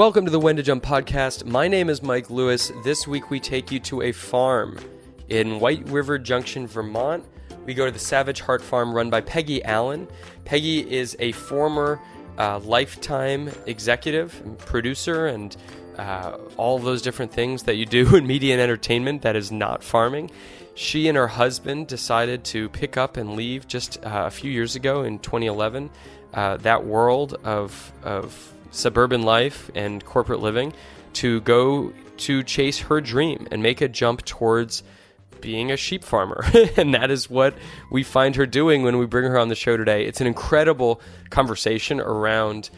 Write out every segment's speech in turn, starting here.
Welcome to the When to Jump podcast. My name is Mike Lewis. This week we take you to a farm in White River Junction, Vermont. We go to the Savage Hart Farm run by Peggy Allen. Peggy is a former uh, lifetime executive, and producer, and uh, all those different things that you do in media and entertainment that is not farming. She and her husband decided to pick up and leave just uh, a few years ago in 2011 uh, that world of, of suburban life and corporate living to go to chase her dream and make a jump towards being a sheep farmer. and that is what we find her doing when we bring her on the show today. It's an incredible conversation around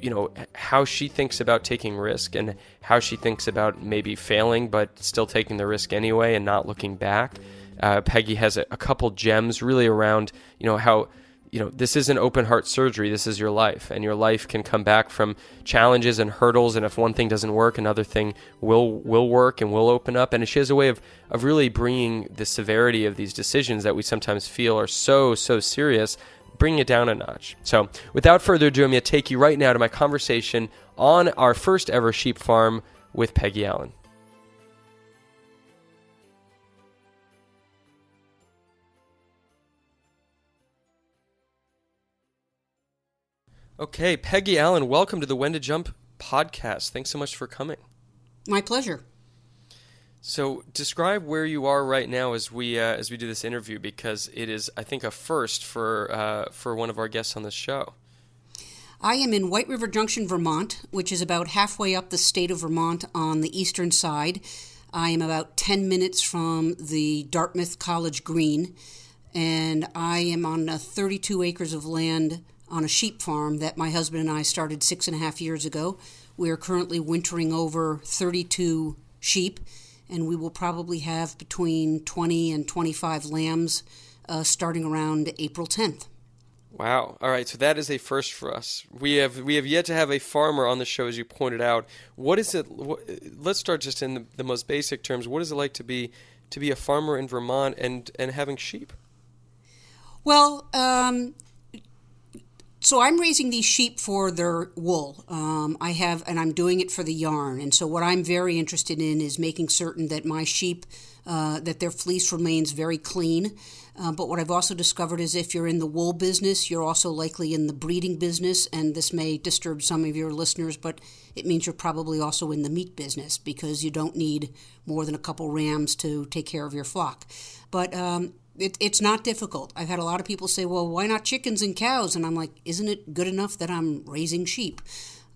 you know how she thinks about taking risk and how she thinks about maybe failing but still taking the risk anyway and not looking back. Uh, Peggy has a, a couple gems really around you know how you know, this isn't open heart surgery. This is your life, and your life can come back from challenges and hurdles. And if one thing doesn't work, another thing will will work and will open up. And she has a way of of really bringing the severity of these decisions that we sometimes feel are so so serious, bringing it down a notch. So, without further ado, I'm going to take you right now to my conversation on our first ever sheep farm with Peggy Allen. Okay, Peggy Allen, welcome to the When to Jump podcast. Thanks so much for coming. My pleasure. So, describe where you are right now as we uh, as we do this interview, because it is, I think, a first for uh, for one of our guests on this show. I am in White River Junction, Vermont, which is about halfway up the state of Vermont on the eastern side. I am about 10 minutes from the Dartmouth College Green, and I am on 32 acres of land on a sheep farm that my husband and I started six and a half years ago. We are currently wintering over 32 sheep, and we will probably have between 20 and 25 lambs uh, starting around April 10th. Wow! All right, so that is a first for us. We have we have yet to have a farmer on the show, as you pointed out. What is it? What, let's start just in the, the most basic terms. What is it like to be to be a farmer in Vermont and and having sheep? Well, um, so I'm raising these sheep for their wool. Um, I have, and I'm doing it for the yarn. And so what I'm very interested in is making certain that my sheep, uh, that their fleece remains very clean. Uh, but what I've also discovered is if you're in the wool business, you're also likely in the breeding business, and this may disturb some of your listeners, but it means you're probably also in the meat business because you don't need more than a couple rams to take care of your flock. But um, it, it's not difficult. I've had a lot of people say, well, why not chickens and cows? And I'm like, isn't it good enough that I'm raising sheep?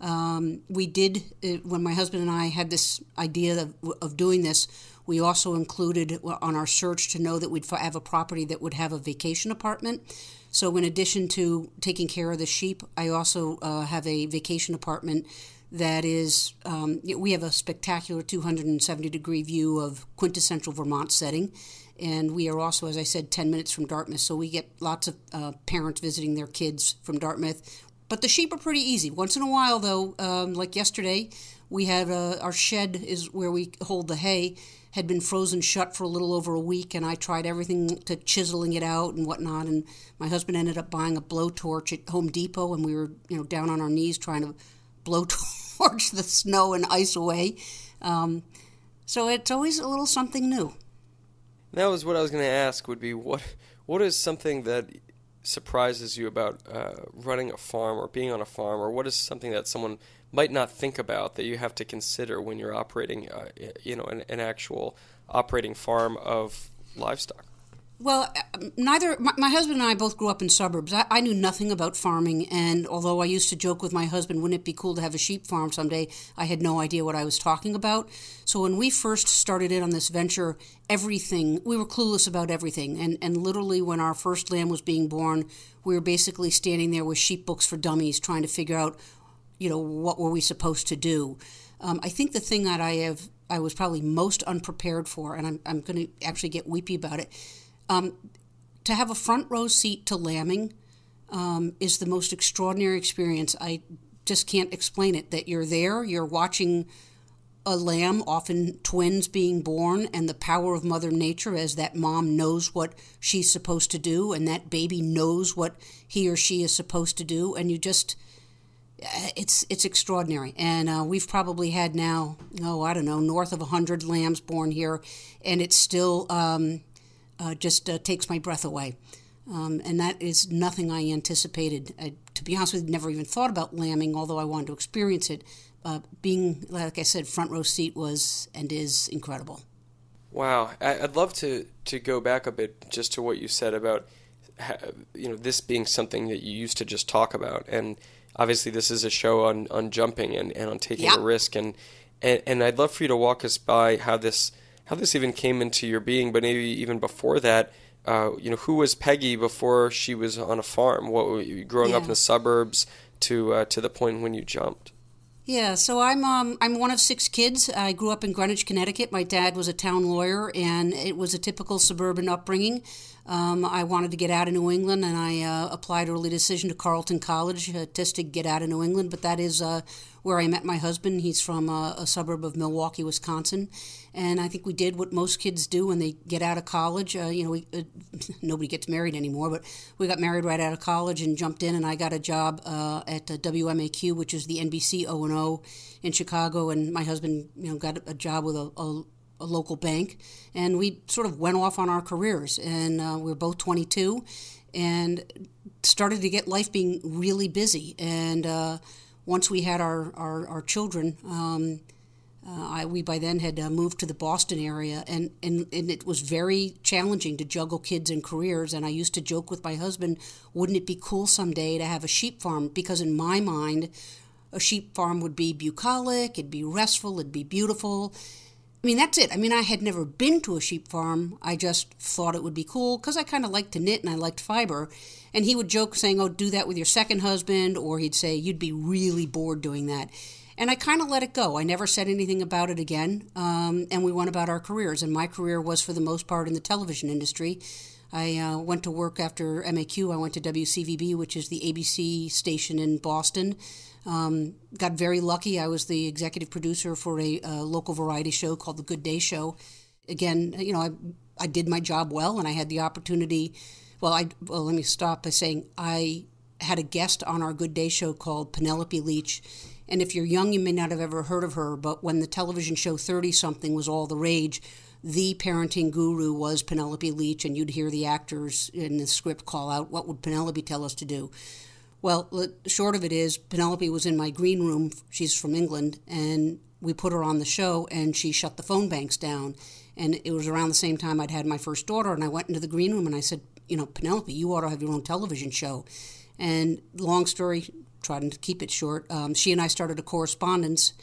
Um, we did, uh, when my husband and I had this idea of, of doing this, we also included on our search to know that we'd have a property that would have a vacation apartment. So, in addition to taking care of the sheep, I also uh, have a vacation apartment that is, um, we have a spectacular 270 degree view of quintessential Vermont setting and we are also, as I said, 10 minutes from Dartmouth. So we get lots of uh, parents visiting their kids from Dartmouth. But the sheep are pretty easy. Once in a while, though, um, like yesterday, we had uh, our shed is where we hold the hay had been frozen shut for a little over a week, and I tried everything to chiseling it out and whatnot. And my husband ended up buying a blowtorch at Home Depot, and we were you know down on our knees trying to blowtorch the snow and ice away. Um, so it's always a little something new. That was what I was going to ask. Would be what what is something that surprises you about uh, running a farm or being on a farm, or what is something that someone might not think about that you have to consider when you're operating, uh, you know, an, an, actual operating farm of livestock? Well, uh, neither my, my, husband and I both grew up in suburbs. I, I, knew nothing about farming, and although I used to joke with my husband, "Wouldn't it be cool to have a sheep farm someday?" I had no idea what I was talking about. So when we first started in on this venture, everything we were clueless about everything, and and literally when our first lamb was being born, we were basically standing there with sheep books for dummies, trying to figure out, you know, what were we supposed to do. Um, I think the thing that I have I was probably most unprepared for, and I'm I'm going to actually get weepy about it um, to have a front row seat to lambing um, is the most extraordinary experience. I just can't explain it. That you're there, you're watching a lamb, often twins being born, and the power of Mother Nature as that mom knows what she's supposed to do, and that baby knows what he or she is supposed to do, and you just. It's it's extraordinary, and uh, we've probably had now oh I don't know north of hundred lambs born here, and it's still um, uh, just uh, takes my breath away. Um, and that is nothing I anticipated. I, to be honest with you, never even thought about lambing, although I wanted to experience it. Uh, being, like I said, front row seat was and is incredible. Wow, I'd love to to go back a bit just to what you said about you know this being something that you used to just talk about, and obviously this is a show on on jumping and, and on taking a risk, and, and and I'd love for you to walk us by how this how this even came into your being, but maybe even before that. Uh, you know, who was Peggy before she was on a farm? What growing yeah. up in the suburbs to uh, to the point when you jumped? Yeah, so I'm um, I'm one of six kids. I grew up in Greenwich, Connecticut. My dad was a town lawyer, and it was a typical suburban upbringing. Um, I wanted to get out of New England, and I uh, applied early decision to Carleton College uh, just to get out of New England. But that is uh, where I met my husband. He's from a, a, suburb of Milwaukee, Wisconsin, and I think we did what most kids do when they get out of college. Uh, you know, we, uh, nobody gets married anymore, but we got married right out of college and jumped in, and I got a job uh, at uh, WMAQ, which is the NBC O and O in Chicago, and my husband, you know, got a job with a, a a local bank, and we sort of went off on our careers. And uh, we were both 22, and started to get life being really busy. And uh, once we had our, our, our children, um, uh, I, we by then had uh, moved to the Boston area, and, and, and it was very challenging to juggle kids and careers. And I used to joke with my husband, wouldn't it be cool someday to have a sheep farm? Because in my mind, a sheep farm would be bucolic, it'd be restful, it'd be beautiful. I mean, that's it. I mean, I had never been to a sheep farm. I just thought it would be cool because I kind of liked to knit and I liked fiber. And he would joke saying, Oh, do that with your second husband. Or he'd say, You'd be really bored doing that. And I kind of let it go. I never said anything about it again. Um, and we went about our careers. And my career was, for the most part, in the television industry. I uh, went to work after MAQ. I went to WCVB, which is the ABC station in Boston. Um, got very lucky. I was the executive producer for a, a, local variety show called The Good Day Show. Again, you know, I, I did my job well, and I had the opportunity. Well, I well, let me stop by saying I had a guest on our Good Day Show called Penelope Leach. And if you're young, you may not have ever heard of her, but when the television show 30 something was all the rage, the parenting guru was Penelope Leach, and you'd hear the actors in the script call out, What would Penelope tell us to do? Well, short of it is, Penelope was in my green room. She's from England, and we put her on the show, and she shut the phone banks down. And it was around the same time I'd had my first daughter, and I went into the green room and I said, You know, Penelope, you ought to have your own television show. And long story, trying to keep it short, um, she and I started a correspondence,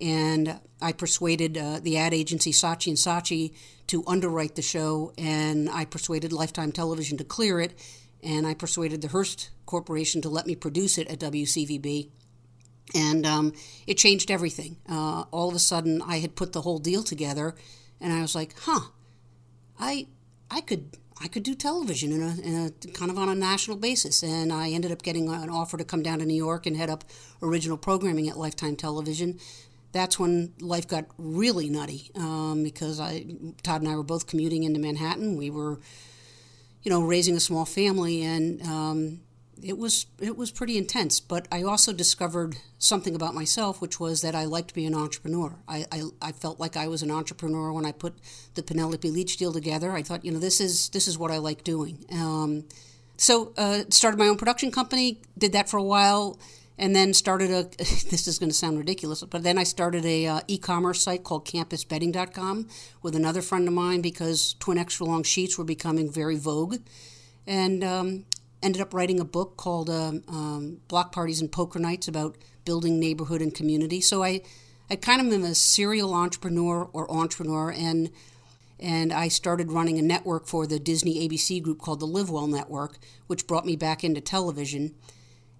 and I persuaded uh, the ad agency Saatchi and Saatchi to underwrite the show, and I persuaded Lifetime Television to clear it and I persuaded the Hearst Corporation to let me produce it at WCVB. And um, it changed everything. Uh, all of a sudden, I had put the whole deal together, and I was like, "Huh, I, I could, I could do television in a, in a kind of on a national basis." And I ended up getting an offer to come down to New York and head up original programming at Lifetime Television that's when life got really nutty um, because I, Todd and I were both commuting into Manhattan. We were you know, raising a small family, and um, it was it was pretty intense. But I also discovered something about myself, which was that I liked being an entrepreneur. I, I, I felt like I was an entrepreneur when I put the Penelope Leach deal together. I thought, you know, this is this is what I like doing. Um, so uh, started my own production company. Did that for a while. And then started a this is going to sound ridiculous but then i started a uh, e-commerce site called campusbedding.com with another friend of mine because twin extra long sheets were becoming very vogue. And um, ended up writing a book called um, um, block parties and poker nights about building neighborhood and community. So i i kind of am a serial entrepreneur or entrepreneur and and I started running a network for the Disney ABC group called the Live Well Network, which brought me back into television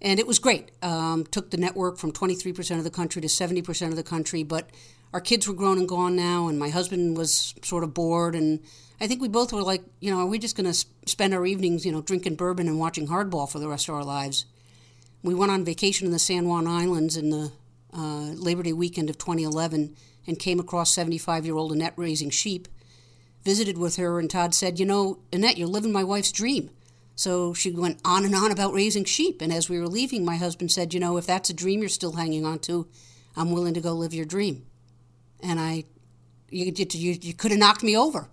and it was great. Um, took the network from 23% of the country to 70% of the country, but our kids were grown and gone now, and my husband was sort of bored, and I think we both were like, you know, are we just going to spend our evenings, you know, drinking bourbon and watching hardball for the rest of our lives? We went on vacation in the San Juan Islands in the uh, Labor Day weekend of 2011 and came across 75 year old Annette raising sheep. Visited with her, and Todd said, You know, Annette, you're living my wife's dream. So she went on and on about raising sheep. And as we were leaving, my husband said, You know, if that's a dream you're still hanging on to, I'm willing to go live your dream. And I, you, you, you could have knocked me over.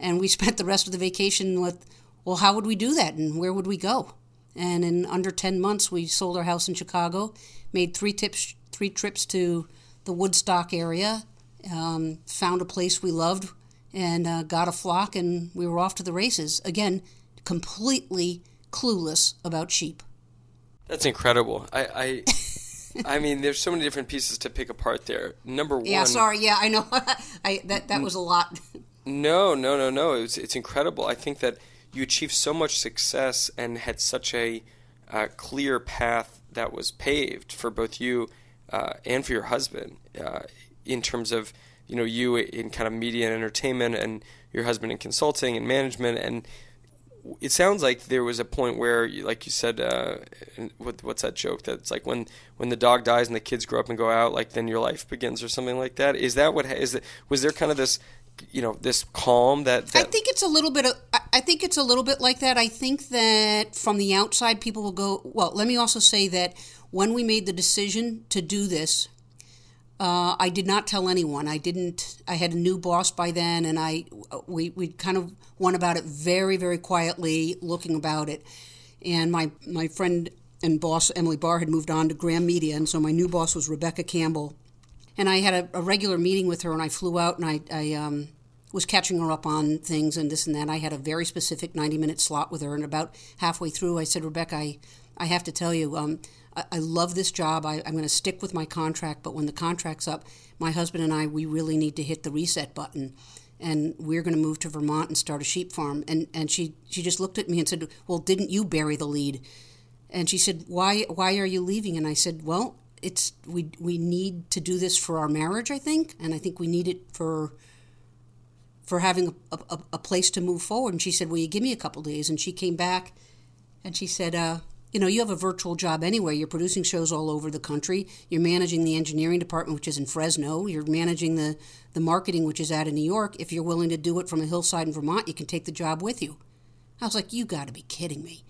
And we spent the rest of the vacation with, well, how would we do that and where would we go? And in under 10 months, we sold our house in Chicago, made three, tips, three trips to the Woodstock area, um, found a place we loved, and uh, got a flock, and we were off to the races. Again, completely clueless about sheep. That's incredible. I, I, I mean, there's so many different pieces to pick apart there. Number one. Yeah, sorry. Yeah, I know. I that that was a lot. No, no, no, no. It's it's incredible. I think that you achieved so much success and had such a uh, clear path that was paved for both you uh, and for your husband uh, in terms of you know you in kind of media and entertainment and your husband in consulting and management and it sounds like there was a point where, like you said, uh, what, what's that joke? That's like when when the dog dies and the kids grow up and go out, like then your life begins or something like that. Is that what is it? Was there kind of this, you know, this calm that, that? I think it's a little bit of. I think it's a little bit like that. I think that from the outside, people will go. Well, let me also say that when we made the decision to do this, uh, I did not tell anyone. I didn't. I had a new boss by then, and I we we kind of went about it very very quietly, looking about it. And my my friend and boss Emily Barr had moved on to Graham Media, and so my new boss was Rebecca Campbell. And I had a, a regular meeting with her, and I flew out, and I, I um, was catching her up on things and this and that. I had a very specific ninety minute slot with her, and about halfway through, I said, Rebecca, I I have to tell you. Um, I, I love this job. I, I'm going to stick with my contract, but when the contract's up, my husband and I, we really need to hit the reset button. And we're going to move to Vermont and start a sheep farm. And, and she, she just looked at me and said, Well, didn't you bury the lead? And she said, Why, why are you leaving? And I said, Well, it's we we need to do this for our marriage, I think, and I think we need it for for having a, a, a place to move forward. And she said, "Will you give me a couple days?" And she came back, and she said, uh, you know, you have a virtual job anyway. You're producing shows all over the country. You're managing the engineering department, which is in Fresno. You're managing the, the marketing, which is out in New York. If you're willing to do it from a hillside in Vermont, you can take the job with you. I was like, you got to be kidding me.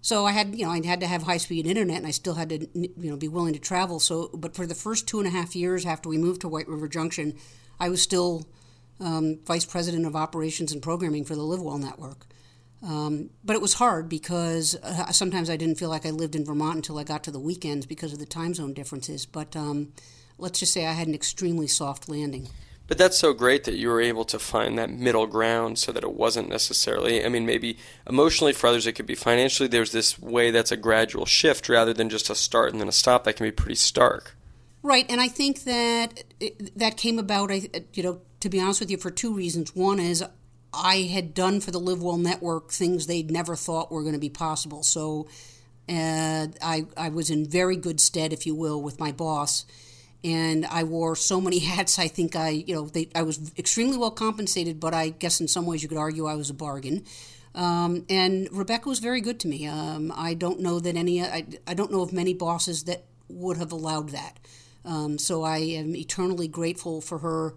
So I had, you know, I had to have high speed internet, and I still had to, you know, be willing to travel. So, but for the first two and a half years after we moved to White River Junction, I was still um, vice president of operations and programming for the Live Well Network. Um, but it was hard because uh, sometimes I didn't feel like I lived in Vermont until I got to the weekends because of the time zone differences. But um, let's just say I had an extremely soft landing. But that's so great that you were able to find that middle ground so that it wasn't necessarily, I mean, maybe emotionally for others it could be financially. There's this way that's a gradual shift rather than just a start and then a stop that can be pretty stark. Right, and I think that that came about, I you know, to be honest with you, for two reasons. One is I had done for the Live Well Network things they'd never thought were going to be possible. So uh, I, I was in very good stead, if you will, with my boss. And I wore so many hats. I think I, you know, they, I was extremely well compensated, but I guess in some ways you could argue I was a bargain. Um, and Rebecca was very good to me. Um, I don't know that any, I, I don't know of many bosses that would have allowed that. Um, so I am eternally grateful for her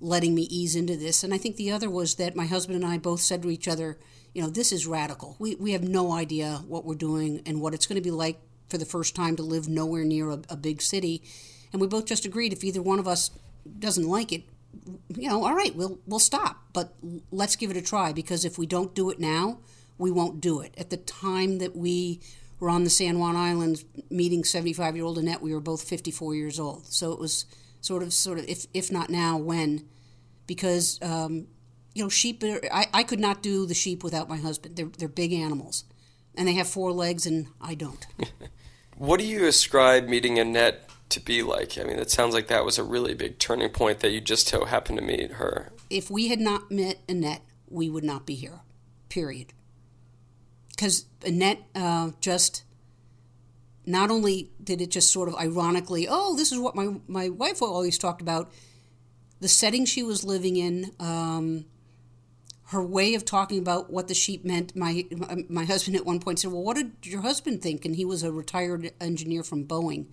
letting me ease into this. And I think the other was that my husband and I both said to each other, you know, this is radical. We, we have no idea what we're doing and what it's going to be like for the first time to live nowhere near a, a big city. And we both just agreed if either one of us doesn't like it, you know, all right, we'll we'll stop. But let's give it a try because if we don't do it now, we won't do it. At the time that we were on the San Juan Islands meeting 75 year old Annette, we were both 54 years old. So it was sort of, sort of, if, if not now, when? Because, um, you know, sheep, are, I, I could not do the sheep without my husband. They're, they're big animals and they have four legs and I don't. what do you ascribe meeting Annette to be like? I mean, it sounds like that was a really big turning point that you just so happened to meet her. If we had not met Annette, we would not be here, period. Because Annette uh, just not only did it just sort of ironically, oh, this is what my, my wife always talked about, the setting she was living in, um, her way of talking about what the sheep meant. My my husband at one point said, "Well, what did your husband think?" And he was a retired engineer from Boeing.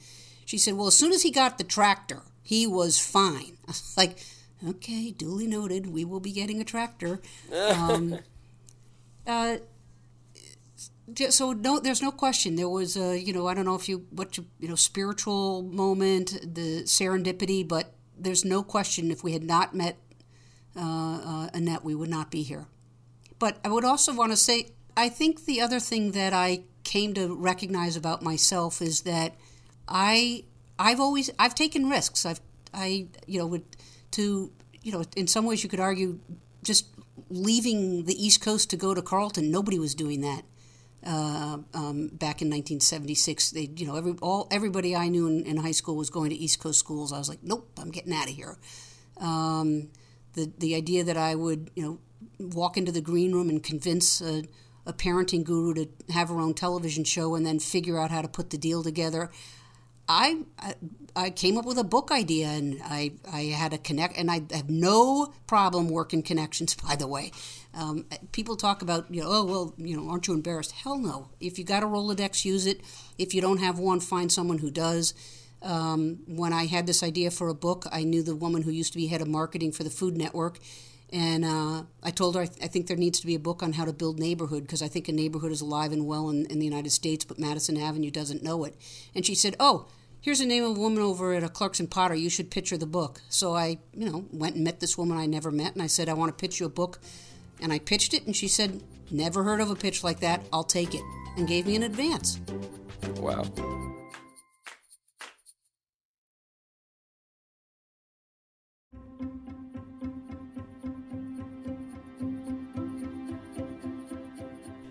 She said, "Well, as soon as he got the tractor, he was fine." I was like, "Okay, duly noted. We will be getting a tractor." um, uh, so no, there's no question. There was a, you know, I don't know if you what you, you know, spiritual moment, the serendipity, but there's no question if we had not met uh, uh, Annette, we would not be here. But I would also want to say, I think the other thing that I came to recognize about myself is that I I've always I've taken risks. I've I you know would to you know in some ways you could argue just leaving the East Coast to go to Carleton. Nobody was doing that uh, um, back in 1976. They you know every all everybody I knew in, in, high school was going to East Coast schools. I was like, nope, I'm getting out of here. Um, the the idea that I would you know walk into the green room and convince a, a parenting guru to have her own television show and then figure out how to put the deal together. I, I, came up with a book idea and I I had a connect and I have no problem working connections. By the way, um, people talk about you know oh well you know aren't you embarrassed? Hell no. If you got a Rolodex, use it. If you don't have one, find someone who does. Um, when I had this idea for a book, I knew the woman who used to be head of marketing for the Food Network. And uh, I told her I, th- I, think there needs to be a book on how to build neighborhood because I think a neighborhood is alive and well in, in the United States, but Madison Avenue doesn't know it. And she said, Oh, here's the name of a woman over at a Clarkson Potter. You should pitch her the book. So I, you know, went and met this woman I never met, and I said, I want to pitch you a book. And I pitched it, and she said, Never heard of a pitch like that. I'll take it. And gave me an advance. Wow.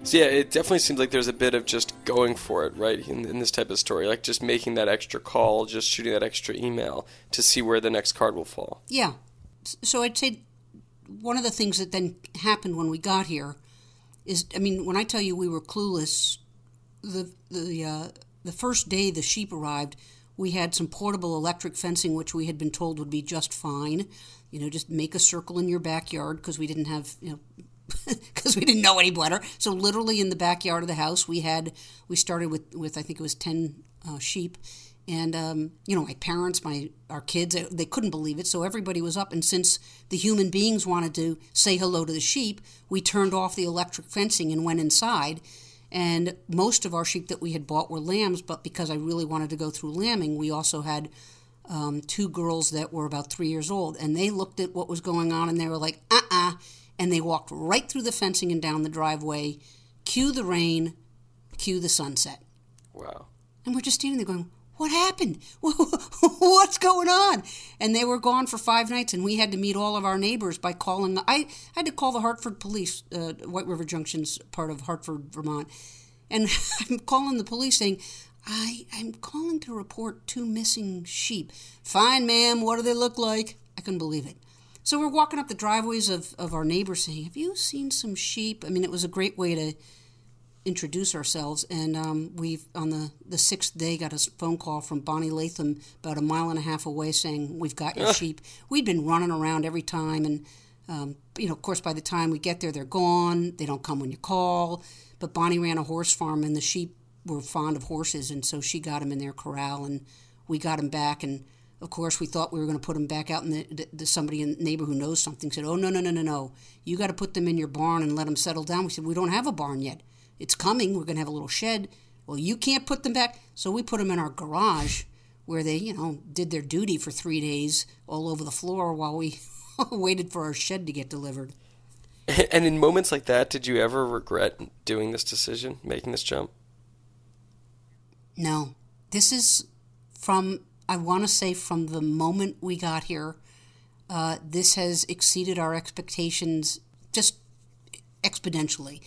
So yeah, it definitely seems like there's a bit of just going for it, right? In, in, this type of story, like just making that extra call, just shooting that extra email to see where the next card will fall. Yeah. So I'd say one of the things that then happened when we got here is, I mean, when I tell you we were clueless, the the uh, the first day the sheep arrived, we had some portable electric fencing, which we had been told would be just fine. You know, just make a circle in your backyard because we didn't have you know because we didn't know any better. So literally in the backyard of the house, we had we started with with I think it was ten uh, sheep, and um, you know my parents, my our kids, they couldn't believe it. So everybody was up, and since the human beings wanted to say hello to the sheep, we turned off the electric fencing and went inside. And most of our sheep that we had bought were lambs, but because I really wanted to go through lambing, we also had um, two girls that were about three years old, and they looked at what was going on and they were like, uh uh-uh. uh and they walked right through the fencing and down the driveway. Cue the rain, cue the sunset. Wow. And we're just standing there going, What happened? What's going on? And they were gone for five nights, and we had to meet all of our neighbors by calling. I had to call the Hartford Police, uh, White River Junction's part of Hartford, Vermont. And I'm calling the police saying, I, I'm calling to report two missing sheep. Fine, ma'am. What do they look like? I couldn't believe it. So we're walking up the driveways of, of our neighbors saying, Have you seen some sheep? I mean, it was a great way to introduce ourselves. And um, we, on the, the sixth day, got a phone call from Bonnie Latham about a mile and a half away saying, We've got your sheep. We'd been running around every time. And, um, you know, of course, by the time we get there, they're gone. They don't come when you call. But Bonnie ran a horse farm, and the sheep were fond of horses. And so she got them in their corral, and we got them back. And of course, we thought we were going to put them back out in the, the, somebody in the neighbor who knows something said, "Oh no, no, no, no, no! You got to put them in your barn and let them settle down." We said, "We don't have a barn yet. It's coming. We're going to have a little shed." Well, you can't put them back, so we put them in our garage, where they, you know, did their duty for three days all over the floor while we waited for our shed to get delivered. And in moments like that, did you ever regret doing this decision, making this jump? No. This is from, I want to say, from the moment we got here. Uh, this has exceeded our expectations just exponentially.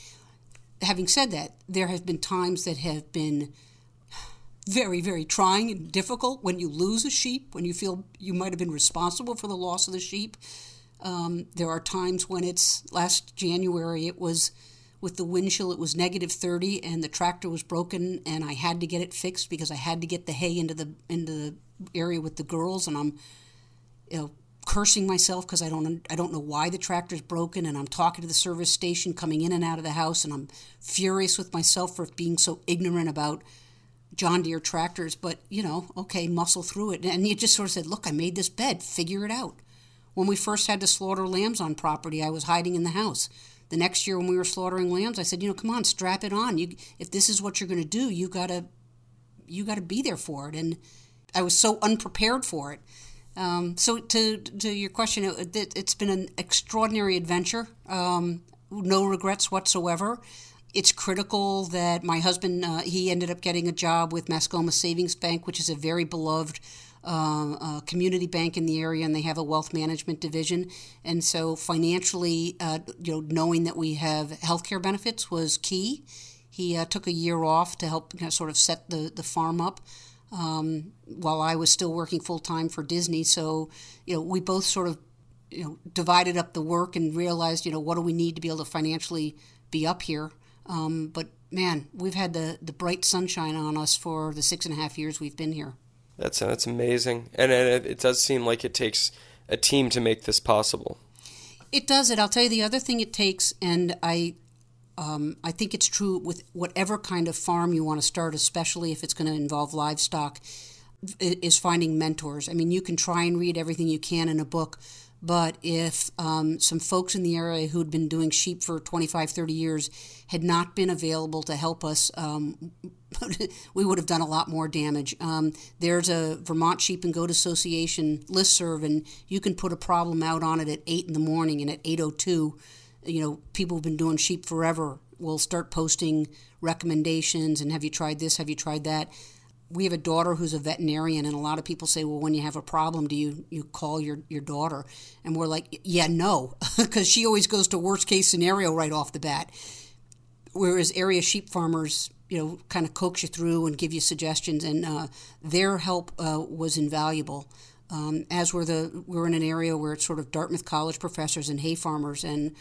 Having said that, there have been times that have been very, very trying and difficult when you lose a sheep, when you feel you might have been responsible for the loss of the sheep. Um, there are times when it's last January, it was with the wind chill, it was negative 30 and the tractor was broken and I had to get it fixed because I had to get the hay into the into the area with the girls and I'm you know cursing myself because I don't I don't know why the tractor's broken and I'm talking to the service station coming in and out of the house and I'm furious with myself for being so ignorant about John Deere tractors but you know okay muscle through it and you just sort of said look I made this bed figure it out when we first had to slaughter lambs on property I was hiding in the house the next year when we were slaughtering lambs, I said, you know, come on, strap it on. You, if this is what you're going to do, you gotta, you gotta be there for it. And I was so unprepared for it. Um, so to to your question, it, has been an extraordinary adventure. Um, no regrets whatsoever. It's critical that my husband uh, he ended up getting a job with Mascoma Savings Bank, which is a very beloved uh, a community bank in the area, and they have a wealth management division. And so, financially, uh, you know, knowing that we have healthcare benefits was key. He uh, took a year off to help you know, sort of set the, the farm up um, while I was still working full time for Disney. So, you know, we both sort of you know divided up the work and realized, you know, what do we need to be able to financially be up here. Um, but man, we've had the, the bright sunshine on us for the six and a half years we've been here. That's that's amazing, and, and it, it does seem like it takes a team to make this possible. It does it. I'll tell you the other thing it takes, and I, um, I think it's true with whatever kind of farm you want to start, especially if it's going to involve livestock, is finding mentors. I mean, you can try and read everything you can in a book, but if um, some folks in the area who'd been doing sheep for 25, 30 years had not been available to help us, um, we would have done a lot more damage. Um, there's a Vermont Sheep and Goat Association listserv, and you can put a problem out on it at 8 in the morning, and at 8.02, you know, people who've been doing sheep forever will start posting recommendations and have you tried this, have you tried that we have a daughter who's a veterinarian, and a lot of people say, "Well, when you have a problem, do you you call your your daughter?" And we're like, "Yeah, no," because she always goes to worst case scenario right off the bat. Whereas area sheep farmers, you know, kind of coax you through and give you suggestions, and uh, their help uh, was invaluable. Um, as we're the we're in an area where it's sort of Dartmouth College professors and hay farmers, and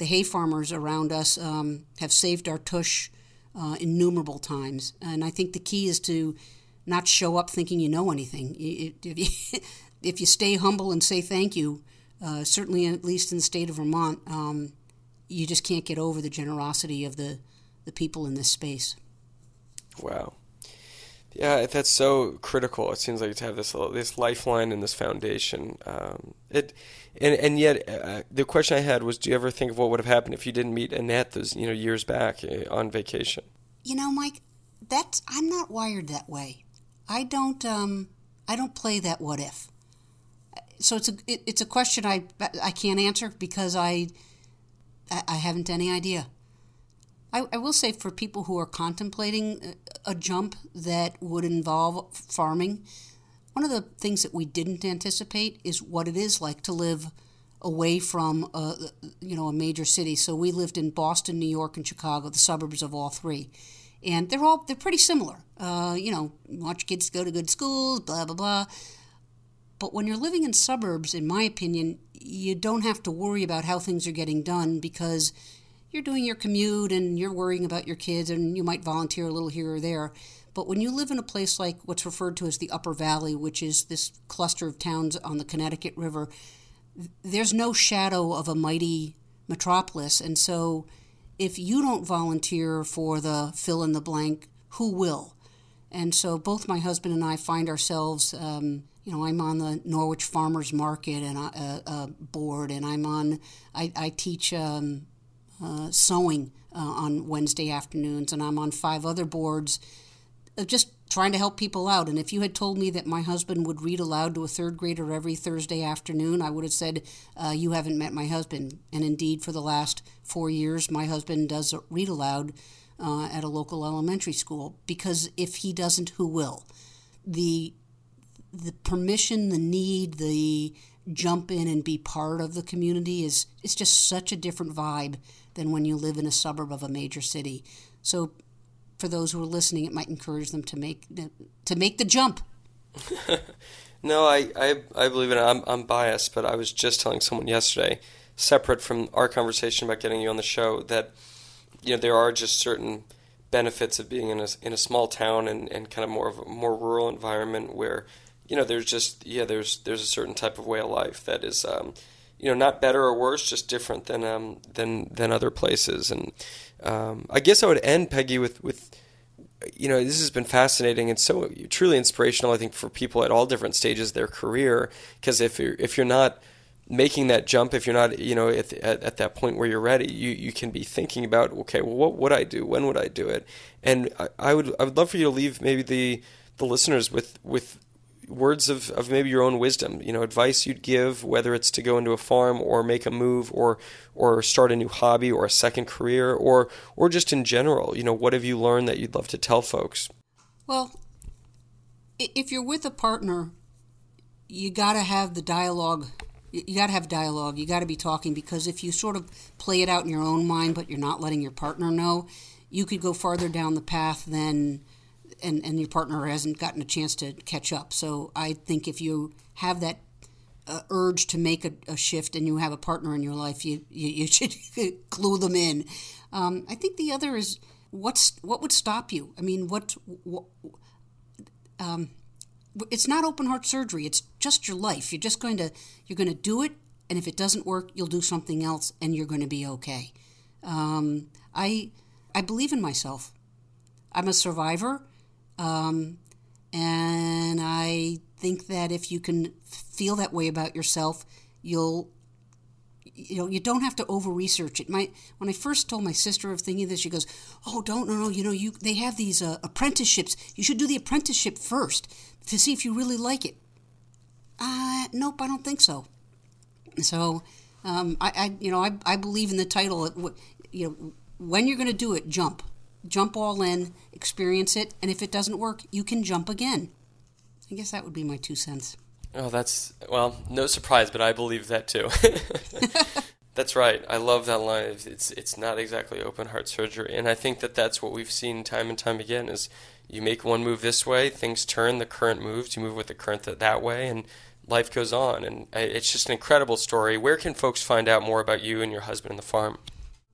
the hay farmers around us um, have saved our tush uh, innumerable times. And I think the key is to not show up thinking you know anything. If you, if you stay humble and say thank you, uh, certainly at least in the state of Vermont, um, you just can't get over the generosity of the, the people in this space. Wow. Yeah, that's so critical. It seems like to have this this lifeline and this foundation. Um, it, and and yet uh, the question I had was, do you ever think of what would have happened if you didn't meet Annette those you know years back uh, on vacation? You know, Mike, that's I'm not wired that way. I don't um I don't play that what if. So it's a it, it's a question I I can't answer because I, I haven't any idea. I, I will say for people who are contemplating a jump that would involve farming, one of the things that we didn't anticipate is what it is like to live away from a, you know a major city. So we lived in Boston, New York, and Chicago, the suburbs of all three, and they're all they're pretty similar. Uh, you know, watch kids go to good schools, blah blah blah. But when you're living in suburbs, in my opinion, you don't have to worry about how things are getting done because you're doing your commute and you're worrying about your kids and you might volunteer a little here or there. But when you live in a place like what's referred to as the Upper Valley, which is this cluster of towns on the Connecticut River, there's no shadow of a mighty metropolis. And so if you don't volunteer for the fill in the blank, who will? And so both my husband and I find ourselves, um, you know, I'm on the Norwich Farmers Market and uh, uh, board, and I'm on, I, I teach um, uh, sewing uh, on Wednesday afternoons, and I'm on five other boards of just trying to help people out. And if you had told me that my husband would read aloud to a third grader every Thursday afternoon, I would have said, uh, You haven't met my husband. And indeed, for the last four years, my husband does read aloud uh, at a local elementary school because if he doesn't, who will? The the permission, the need, the jump in and be part of the community is it's just such a different vibe than when you live in a suburb of a major city. So for those who are listening, it might encourage them to make to make the jump. no, I, I, I believe in it. I'm, I'm biased, but I was just telling someone yesterday, separate from our conversation about getting you on the show, that you know there are just certain benefits of being in a in a small town and, and kind of more of a more rural environment where you know there's just yeah there's there's a certain type of way of life that is um, you know not better or worse just different than um, than than other places. And um, I guess I would end Peggy with with you know this has been fascinating and so truly inspirational I think for people at all different stages of their career. Because if you're if you're not making that jump if you're not you know at, at, at, that point where you're ready you, you can be thinking about okay well what would I do? When would I do it? And I, I would I would love for you to leave maybe the the listeners with with words of, of maybe your own wisdom, you know, advice you'd give, whether it's to go into a farm or make a move or or start a new hobby or a second career or or just in general, you know, what have you learned that you'd love to tell folks? Well, if you're with a partner, you got to have the dialogue. You got to have dialogue. You got to be talking because if you sort of play it out in your own mind, but you're not letting your partner know, you could go farther down the path than and, and your partner hasn't gotten a chance to catch up. So I think if you have that uh, urge to make a, a, shift and you have a partner in your life, you, you, you should clue them in. Um, I think the other is what's what would stop you? I mean, what, what um, it's not open heart surgery. It's just your life. You're just going to you're going to do it, and if it doesn't work, you'll do something else, and you're going to be okay. Um, I I believe in myself. I'm a survivor. Um, and I think that if you can feel that way about yourself, you'll you know you don't have to over research it. My when i first told my sister of thinking this she goes oh don't no no you know you they have these uh, apprenticeships. You should do the apprenticeship first to see if you really like it. Uh nope i don't think so. So um, I, I you know I, I believe in the title. You know when you're going to do it jump jump all in, experience it, and if it doesn't work, you can jump again. I guess that would be my two cents. Oh, that's well, no surprise, but I believe that too. that's right. I love that line. It's it's not exactly open heart surgery, and I think that that's what we've seen time and time again. Is you make one move this way, things turn. The current moves, you move with the current that, that way, and life goes on. And it's just an incredible story. Where can folks find out more about you and your husband and the farm?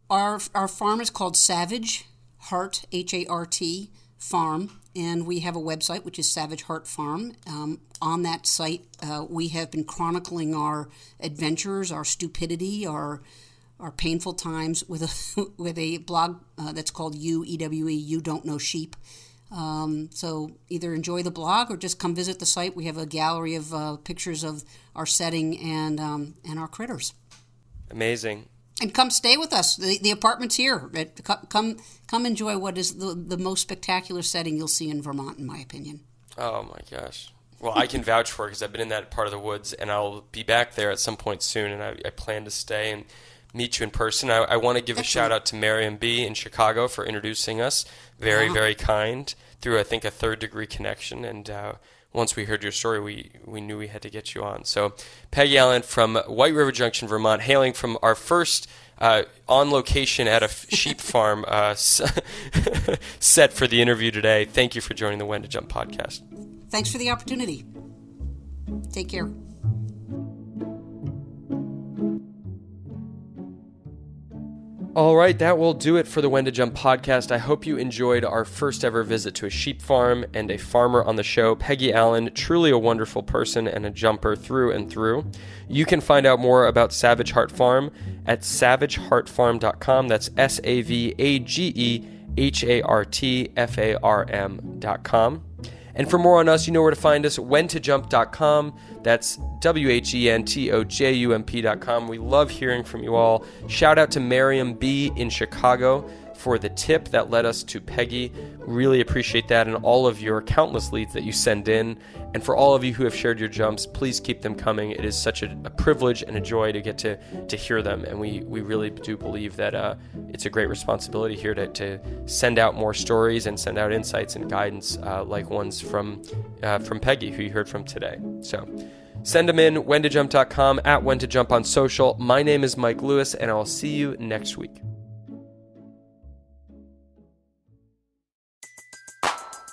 Our our farm is called Savage Hart, H A R T, Farm, and we have a website which is Savage Hart Farm. Um, on that site, uh, we have been chronicling our adventures, our stupidity, our our painful times with a with a blog uh, that's called U E W E You Don't Know Sheep. Um, so either enjoy the blog or just come visit the site. We have a gallery of uh, pictures of our setting and um, and our critters. Amazing and come stay with us. The, the apartment's here. Come come enjoy what is the, the most spectacular setting you'll see in Vermont, in my opinion. Oh my gosh. Well, I can vouch for it because I've been in that part of the woods, and I'll be back there at some point soon, and I, I plan to stay and meet you in person. I, I want to give Excellent. a shout out to Marion B in Chicago for introducing us. Very, very kind through I think a third degree connection, and uh, once we heard your story, we, we knew we had to get you on. So, Peggy Allen from White River Junction, Vermont, hailing from our first uh, on location at a sheep farm uh, set for the interview today. Thank you for joining the When to Jump podcast. Thanks for the opportunity. Take care. All right, that will do it for the When to Jump podcast. I hope you enjoyed our first ever visit to a sheep farm and a farmer on the show, Peggy Allen, truly a wonderful person and a jumper through and through. You can find out more about Savage Hart Farm at savagehartfarm.com. That's S A V A G E H A R T F A R M.com. And for more on us, you know where to find us, whentojump.com. That's W H E N T O J U M P.com. We love hearing from you all. Shout out to Mariam B in Chicago. For the tip that led us to Peggy. Really appreciate that and all of your countless leads that you send in. And for all of you who have shared your jumps, please keep them coming. It is such a, a privilege and a joy to get to, to hear them. And we, we really do believe that uh, it's a great responsibility here to, to send out more stories and send out insights and guidance uh, like ones from, uh, from Peggy, who you heard from today. So send them in, whentojump.com, at when to jump on social. My name is Mike Lewis, and I'll see you next week.